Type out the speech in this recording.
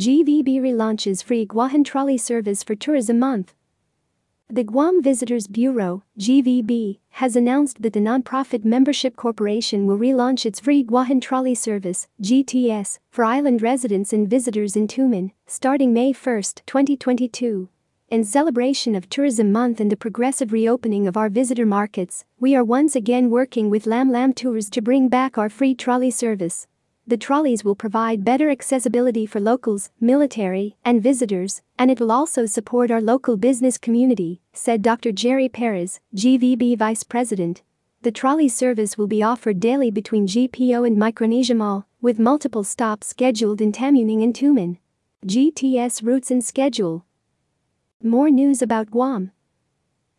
GVB relaunches free Guahan trolley service for Tourism Month. The Guam Visitors Bureau, GVB, has announced that the nonprofit membership corporation will relaunch its free Guahan trolley service, GTS, for island residents and visitors in Tumon, starting May 1, 2022. In celebration of Tourism Month and the progressive reopening of our visitor markets, we are once again working with Lam Lam Tours to bring back our free trolley service. The trolleys will provide better accessibility for locals, military, and visitors, and it will also support our local business community, said Dr. Gerry Perez, GVB Vice President. The trolley service will be offered daily between GPO and Micronesia Mall, with multiple stops scheduled in Tamuning and Tumon. GTS routes and schedule. More news about Guam.